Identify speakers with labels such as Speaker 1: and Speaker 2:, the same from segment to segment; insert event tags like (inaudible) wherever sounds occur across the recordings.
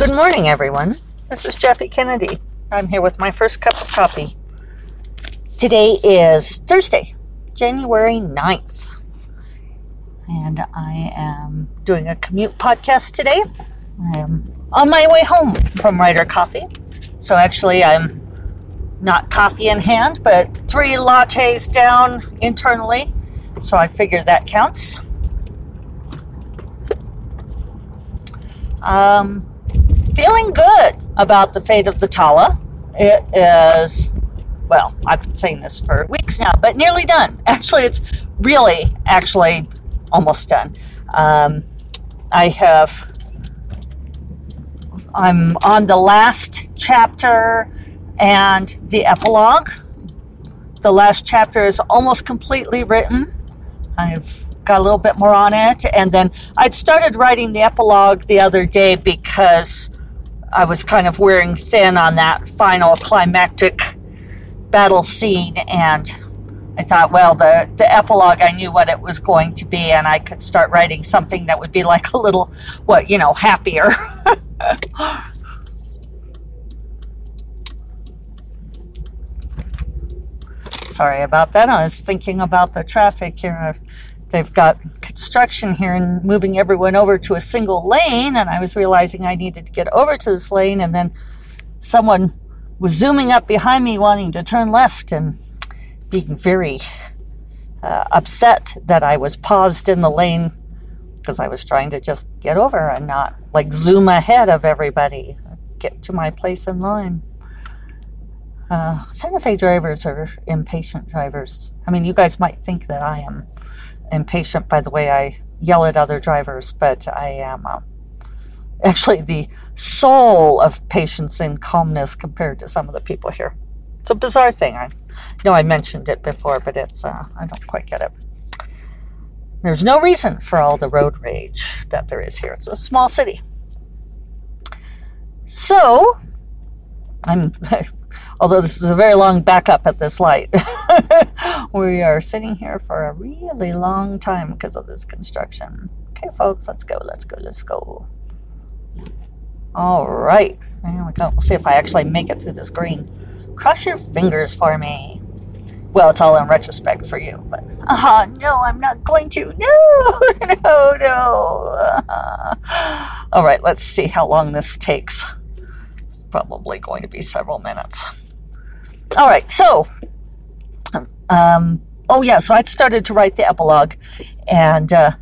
Speaker 1: Good morning, everyone. This is Jeffe Kennedy. I'm here with my first cup of coffee. Today is Thursday, January 9th, and I am doing a commute podcast today. I am on my way home from Writer Coffee. So, actually, I'm not coffee in hand, but three lattes down internally. So, I figure that counts. Um, feeling good about the fate of the Tala. It is, well, I've been saying this for weeks now, but nearly done. (laughs) Actually, it's really, actually almost done. Um, I have, I'm on the last chapter and the epilogue. The last chapter is almost completely written. I've got a little bit more on it. And then I'd started writing the epilogue the other day because I was kind of wearing thin on that final climactic battle scene. And I thought, well, the, the epilogue, I knew what it was going to be, and I could start writing something that would be like a little, what, you know, happier. (laughs) Sorry about that. I was thinking about the traffic here they've got construction here and moving everyone over to a single lane. And I was realizing I needed to get over to this lane. And then someone was zooming up behind me, wanting to turn left and being very uh, upset that I was paused in the lane because I was trying to just get over and not like zoom ahead of everybody, get to my place in line. Uh, Santa Fe drivers are impatient drivers. I mean, you guys might think that I am impatient by the way I yell at other drivers, but I am uh, actually the soul of patience and calmness compared to some of the people here. It's a bizarre thing. I know I mentioned it before, but it's uh, I don't quite get it. There's no reason for all the road rage that there is here. It's a small city. So, I'm (laughs) although this is a very long backup at this light. (laughs) (laughs) we are sitting here for a really long time because of this construction. Okay, folks, let's go, let's go, let's go. All right, there we go. We'll see if I actually make it through this green. Cross your fingers for me. Well, it's all in retrospect for you, but uh, no, I'm not going to. (laughs) No, no, no. Uh, (laughs) all right, let's see how long this takes. It's probably going to be several minutes. All right, so, um, oh yeah, so I started to write the epilogue, and uh,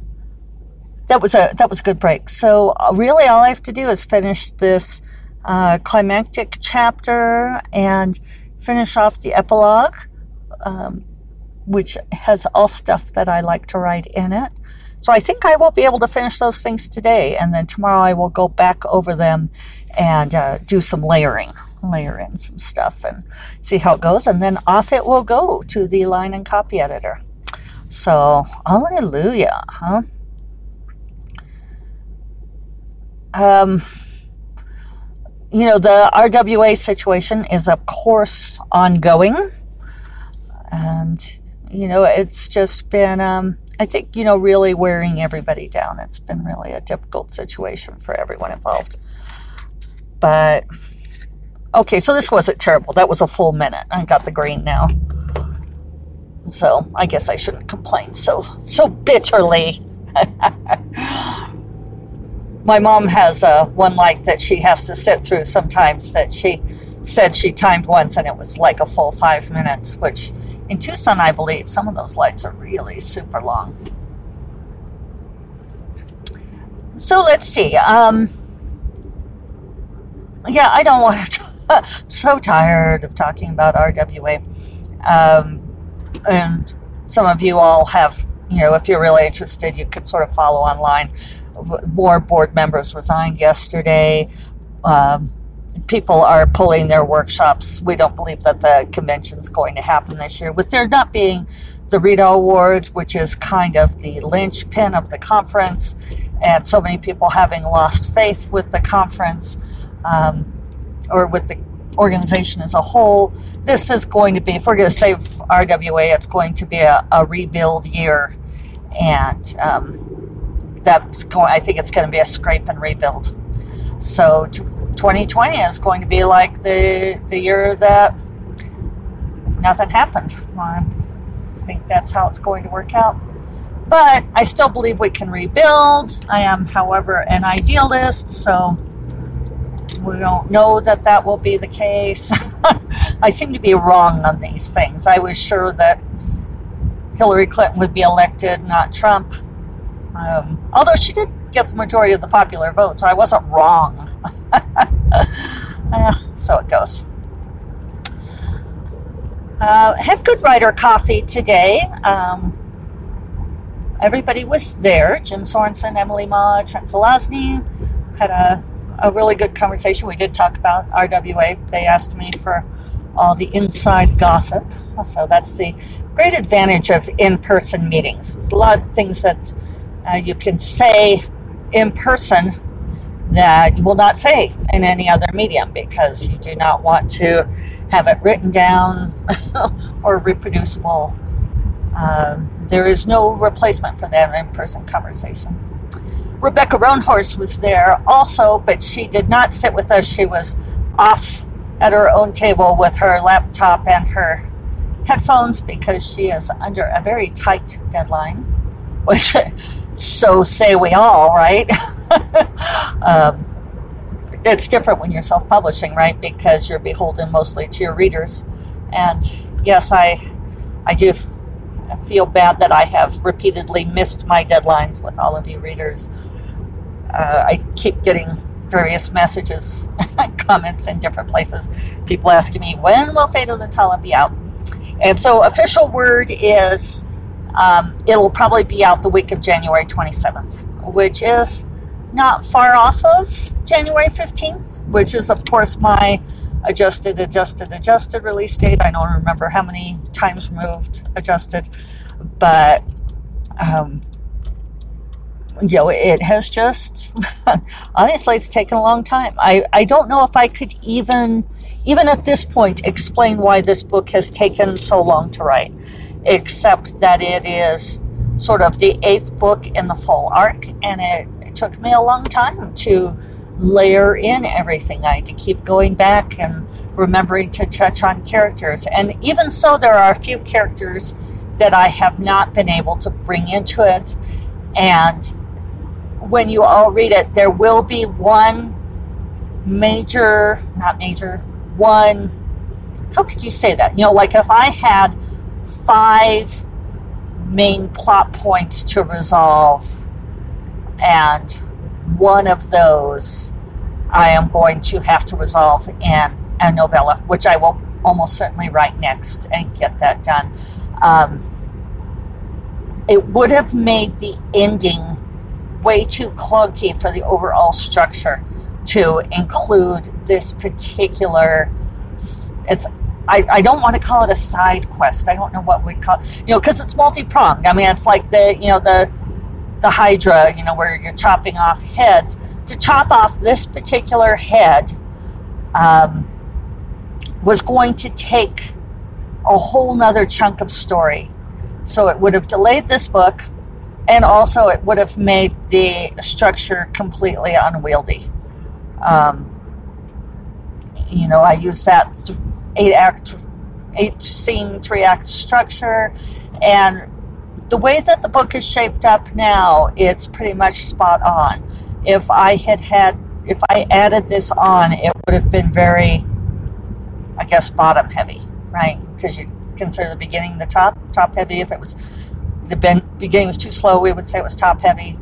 Speaker 1: that was a that was a good break. So uh, really, all I have to do is finish this uh, climactic chapter and finish off the epilogue, um, which has all stuff that I like to write in it. So I think I will be able to finish those things today, and then tomorrow I will go back over them and uh, do some layering layer in some stuff and see how it goes. And then off it will go to the line and copy editor. So, hallelujah, huh? Um, you know, the RWA situation is, of course, ongoing. And, you know, it's just been, um, I think, you know, really wearing everybody down. It's been really a difficult situation for everyone involved. But Okay, so this wasn't terrible. That was a full minute. I got the green now. So I guess I shouldn't complain so so bitterly. (laughs) My mom has uh, one light that she has to sit through sometimes that she said she timed once and it was like a full five minutes, which in Tucson, I believe, some of those lights are really super long. So let's see. Um, yeah, I don't want (laughs) to (laughs) so tired of talking about RWA. Um, and some of you all have, you know, if you're really interested, you could sort of follow online. More board members resigned yesterday. Um, people are pulling their workshops. We don't believe that the convention is going to happen this year, with there not being the Rita Awards, which is kind of the linchpin of the conference, and so many people having lost faith with the conference. Um, or with the organization as a whole, this is going to be, if we're going to save RWA, it's going to be a, a rebuild year. And um, that's going, I think it's going to be a scrape and rebuild. So 2020 is going to be like the the year that nothing happened. I think that's how it's going to work out. But I still believe we can rebuild. I am, however, an idealist, so we don't know that that will be the case. (laughs) I seem to be wrong on these things. I was sure that Hillary Clinton would be elected, not Trump. Um, although she did get the majority of the popular vote, so I wasn't wrong. (laughs) so it goes. Uh, had Good Writer coffee today. Um, everybody was there. Jim Sorensen, Emily Mah, Trent Zelazny had a, a really good conversation. We did talk about RWA. They asked me for all the inside gossip. So that's the great advantage of in person meetings. There's a lot of things that uh, you can say in person that you will not say in any other medium because you do not want to have it written down (laughs) or reproducible. Uh, there is no replacement for that in person conversation. Rebecca Roanhorse was there also, but she did not sit with us. She was off at her own table with her laptop and her headphones because she is under a very tight deadline, (laughs) which so say we all, right? (laughs) um, it's different when you're self-publishing, right? Because you're beholden mostly to your readers. And yes, I, I do feel bad that I have repeatedly missed my deadlines with all of you readers. Uh, I keep getting various messages (laughs) and comments in different places. People asking me, when will Fate of the Tala be out? And so, official word is um, it'll probably be out the week of January 27th, which is not far off of January 15th, which is, of course, my adjusted, adjusted, adjusted release date. I don't remember how many times moved, adjusted, but um, you know, it has just (laughs) honestly, it's taken a long time. I, I don't know if I could even, even at this point, explain why this book has taken so long to write, except that it is sort of the eighth book in the full arc, and it, it took me a long time to layer in everything. I had to keep going back and remembering to touch on characters. And even so, there are a few characters that I have not been able to bring into it. And when you all read it, there will be one major, not major, one, how could you say that? You know, like if I had five main plot points to resolve, and one of those I am going to have to resolve in a novella, which I will almost certainly write next and get that done. Um, it would have made the ending way too clunky for the overall structure to include this particular it's I, I don't want to call it a side quest. I don't know what we call you know because it's multi-pronged. I mean it's like the you know the the Hydra, you know, where you're chopping off heads. To chop off this particular head um, was going to take a whole nother chunk of story. So it would have delayed this book and also it would have made the structure completely unwieldy. Um, you know, I use that eight act, eight scene, three act structure, and the way that the book is shaped up now, it's pretty much spot on. If I had had, if I added this on, it would have been very, I guess, bottom heavy, right? Because you consider the beginning the top, top heavy. If it was the beginning was too slow, we would say it was top heavy.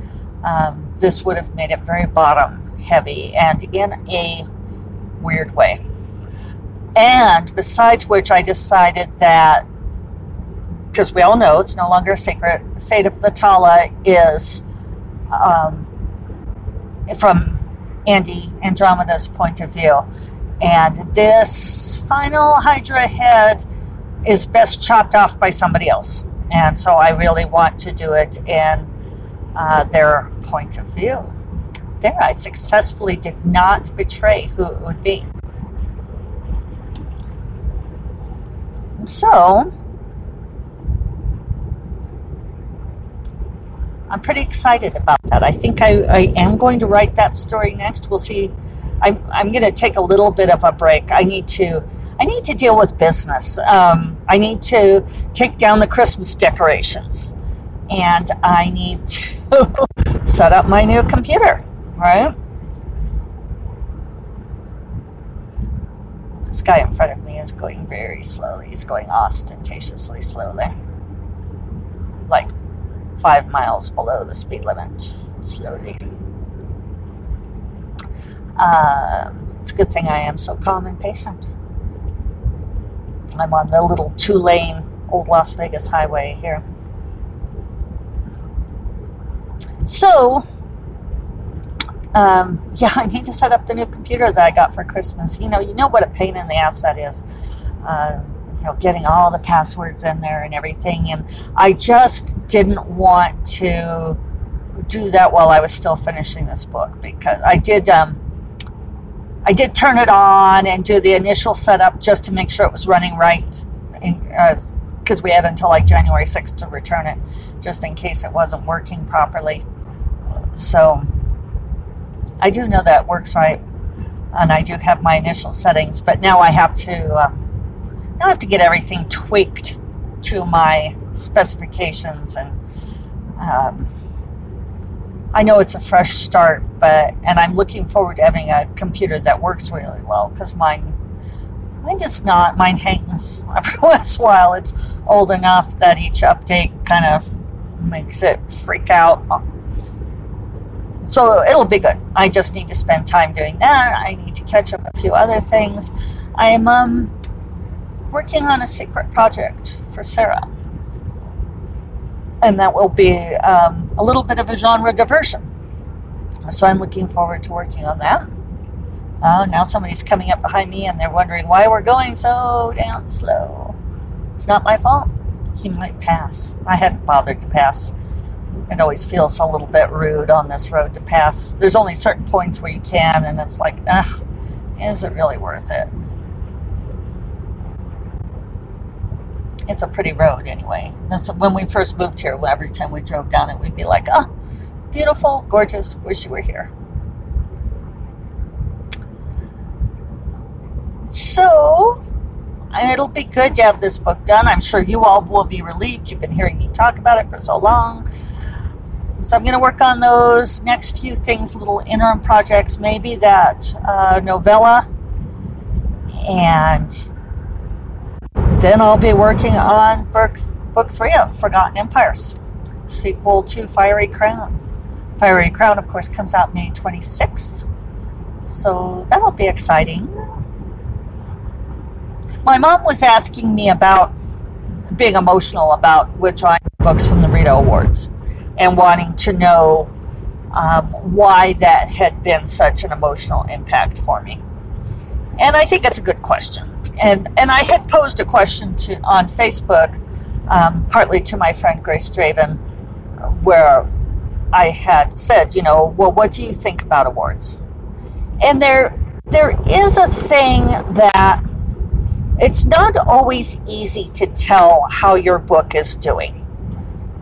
Speaker 1: Um, this would have made it very bottom heavy and in a weird way. And besides which, I decided that, because we all know it's no longer a secret, Fate of the Tala is, um, from Andy Andromeda's point of view. And this final Hydra head is best chopped off by somebody else. And so I really want to do it in uh, their point of view. There, I successfully did not betray who it would be. So, I'm pretty excited about that. I think I, I am going to write that story next. We'll see. I'm, I'm going to take a little bit of a break. I need to I need to deal with business. Um, I need to take down the Christmas decorations, and I need to (laughs) set up my new computer. Right. This guy in front of me is going very slowly. He's going ostentatiously slowly, like five miles below the speed limit. Slowly. Um, it's a good thing I am so calm and patient. I'm on the little two lane old Las Vegas highway here. So, um, (laughs) yeah, I need to set up the new computer that I got for Christmas. You know, you know what a pain in the ass that is. Uh, you know, getting all the passwords in there and everything. And I just didn't want to do that while I was still finishing this book because I did. Um, I did turn it on and do the initial setup just to make sure it was running right, because uh, we had until like January 6th to return it, just in case it wasn't working properly. So I do know that works right, and I do have my initial settings, but now I have to um, now I have to get everything tweaked to my specifications and. Um, I know it's a fresh start, but and I'm looking forward to having a computer that works really well because mine mine does not. Mine hangs (laughs) every once in a while. It's old enough that each update kind of makes it freak out. So it'll be good. I just need to spend time doing that. I need to catch up a few other things. I am um, working on a secret project for Sarah and that will be um, a little bit of a genre diversion. So I'm looking forward to working on that. Uh, now somebody's coming up behind me and they're wondering why we're going so damn slow. It's not my fault. He might pass. I hadn't bothered to pass. It always feels a little bit rude on this road to pass. There's only certain points where you can, and it's like, ugh, is it really worth it? It's a pretty road anyway. That's when we first moved here. Every time we drove down it, we'd be like, "Oh, beautiful, gorgeous. Wish you were here." So, it'll be good to have this book done. I'm sure you all will be relieved. You've been hearing me talk about it for so long. So I'm going to work on those next few things, little interim projects, maybe that uh, novella and then I'll be working on book, book three of Forgotten Empires, sequel to Fiery Crown. Fiery Crown, of course, comes out May 26th. So that'll be exciting. My mom was asking me about being emotional about withdrawing books from the Rita Awards and wanting to know um, why that had been such an emotional impact for me. And I think that's a good question and and I had posed a question to on Facebook, um, partly to my friend Grace Draven, where I had said, you know, well, what do you think about awards? And there there is a thing that it's not always easy to tell how your book is doing.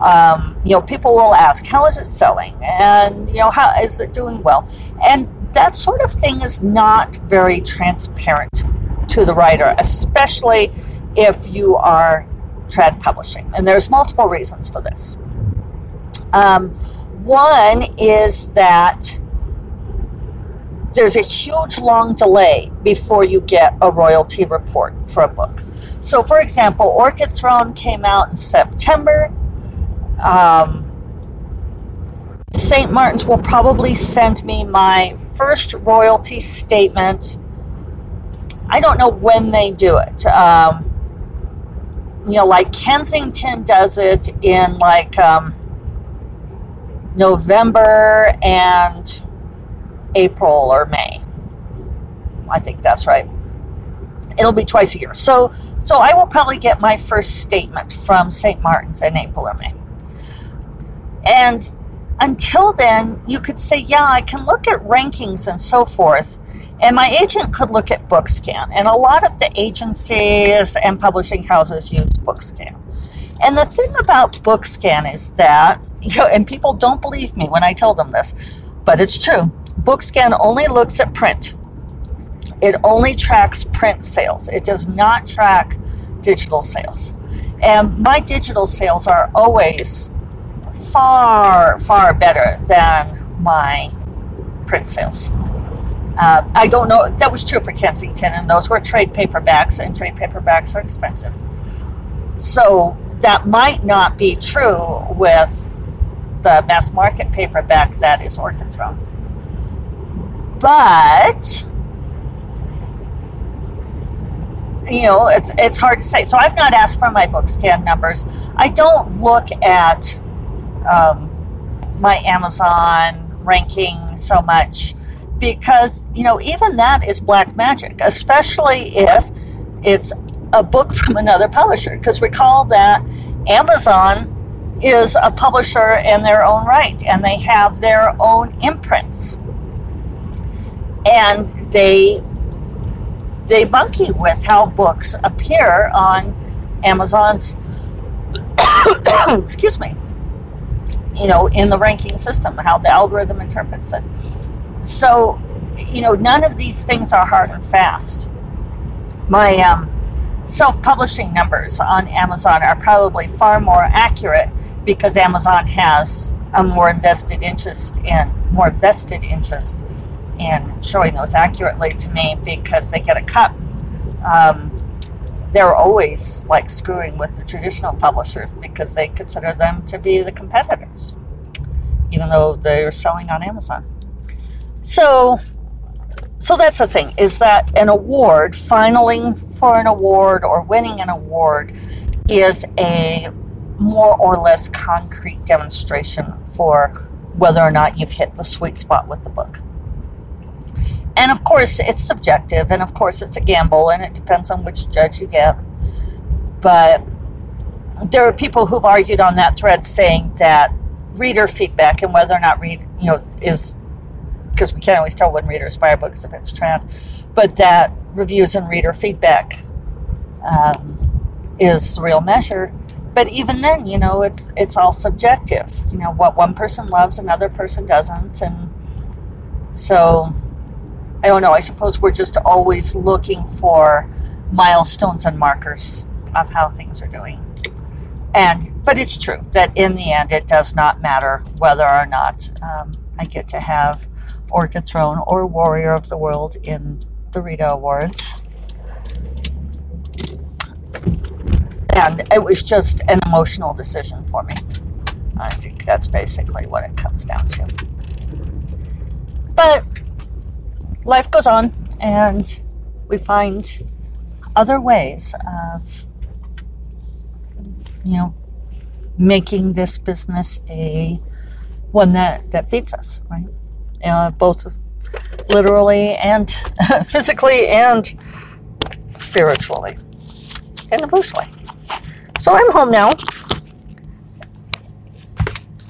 Speaker 1: Um, you know, people will ask, how is it selling? And, you know, how is it doing well? And that sort of thing is not very transparent to the writer, especially if you are trad publishing. And there's multiple reasons for this. Um, one is that there's a huge long delay before you get a royalty report for a book. So, for example, Orchid Throne came out in September. Um, St. Martin's will probably send me my first royalty statement I don't know when they do it. Um, you know, like Kensington does it in like um, November and April or May. I think that's right. It'll be twice a year. So, so I will probably get my first statement from St. Martin's in April or May. And until then, you could say, yeah, I can look at rankings and so forth and my agent could look at Bookscan, and a lot of the agencies and publishing houses use Bookscan. And the thing about Bookscan is that (laughs) you know, and people don't believe me when I tell them this, but it's true. Bookscan only looks at print. It only tracks print sales. It does not track digital sales. And my digital sales are always far, far better than my print sales. Uh, I don't know, that was true for Kensington, and those were trade paperbacks, and trade paperbacks are expensive. So that might not be true with the mass market paperback that is Orchid Throne. But you know, it's it's hard to say. So I've not asked for my Bookscan numbers. I don't look at um, my Amazon ranking so much because you know even that is black magic, especially if it's a book from another publisher. Because recall that Amazon is a publisher in their own right, and they have their own imprints, and they they monkey with how books appear on Amazon's (coughs) excuse me you know in the ranking system how the algorithm interprets it so you know none of these things are hard and fast my um, self-publishing numbers on amazon are probably far more accurate because amazon has a more invested interest in more vested interest in showing those accurately to me because they get a cut. Um, they're always like screwing with the traditional publishers because they consider them to be the competitors, even though they're selling on Amazon. So, so that's the thing is that an award, filing for an award or winning an award, is a more or less concrete demonstration for whether or not you've hit the sweet spot with the book. And of course, it's subjective, and of course, it's a gamble, and it depends on which judge you get. But there are people who've argued on that thread saying that reader feedback and whether or not read, you know, is because we can't always tell when readers buy books if it's trad, but that reviews and reader feedback um, is the real measure. But even then, you know, it's it's all subjective. You know, what one person loves, another person doesn't, and so I don't know. I suppose we're just always looking for milestones and markers of how things are doing. And but it's true that in the end, it does not matter whether or not um, I get to have Orchid Throne or Warrior of the World in the Rita Awards. And it was just an emotional decision for me. I think that's basically what it comes down to. But life goes on and we find other ways of, you know, making this business a one that, that feeds us, right? Uh, both literally and (laughs) physically and spiritually and emotionally. So I'm home now.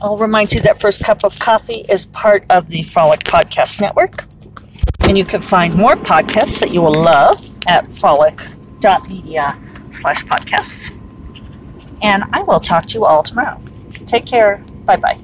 Speaker 1: I'll remind you that First Cup of Coffee is part of the Frolic Podcast Network. And you can find more podcasts that you will love at frolic.media slash podcasts. And I will talk to you all tomorrow. Take care. Bye bye.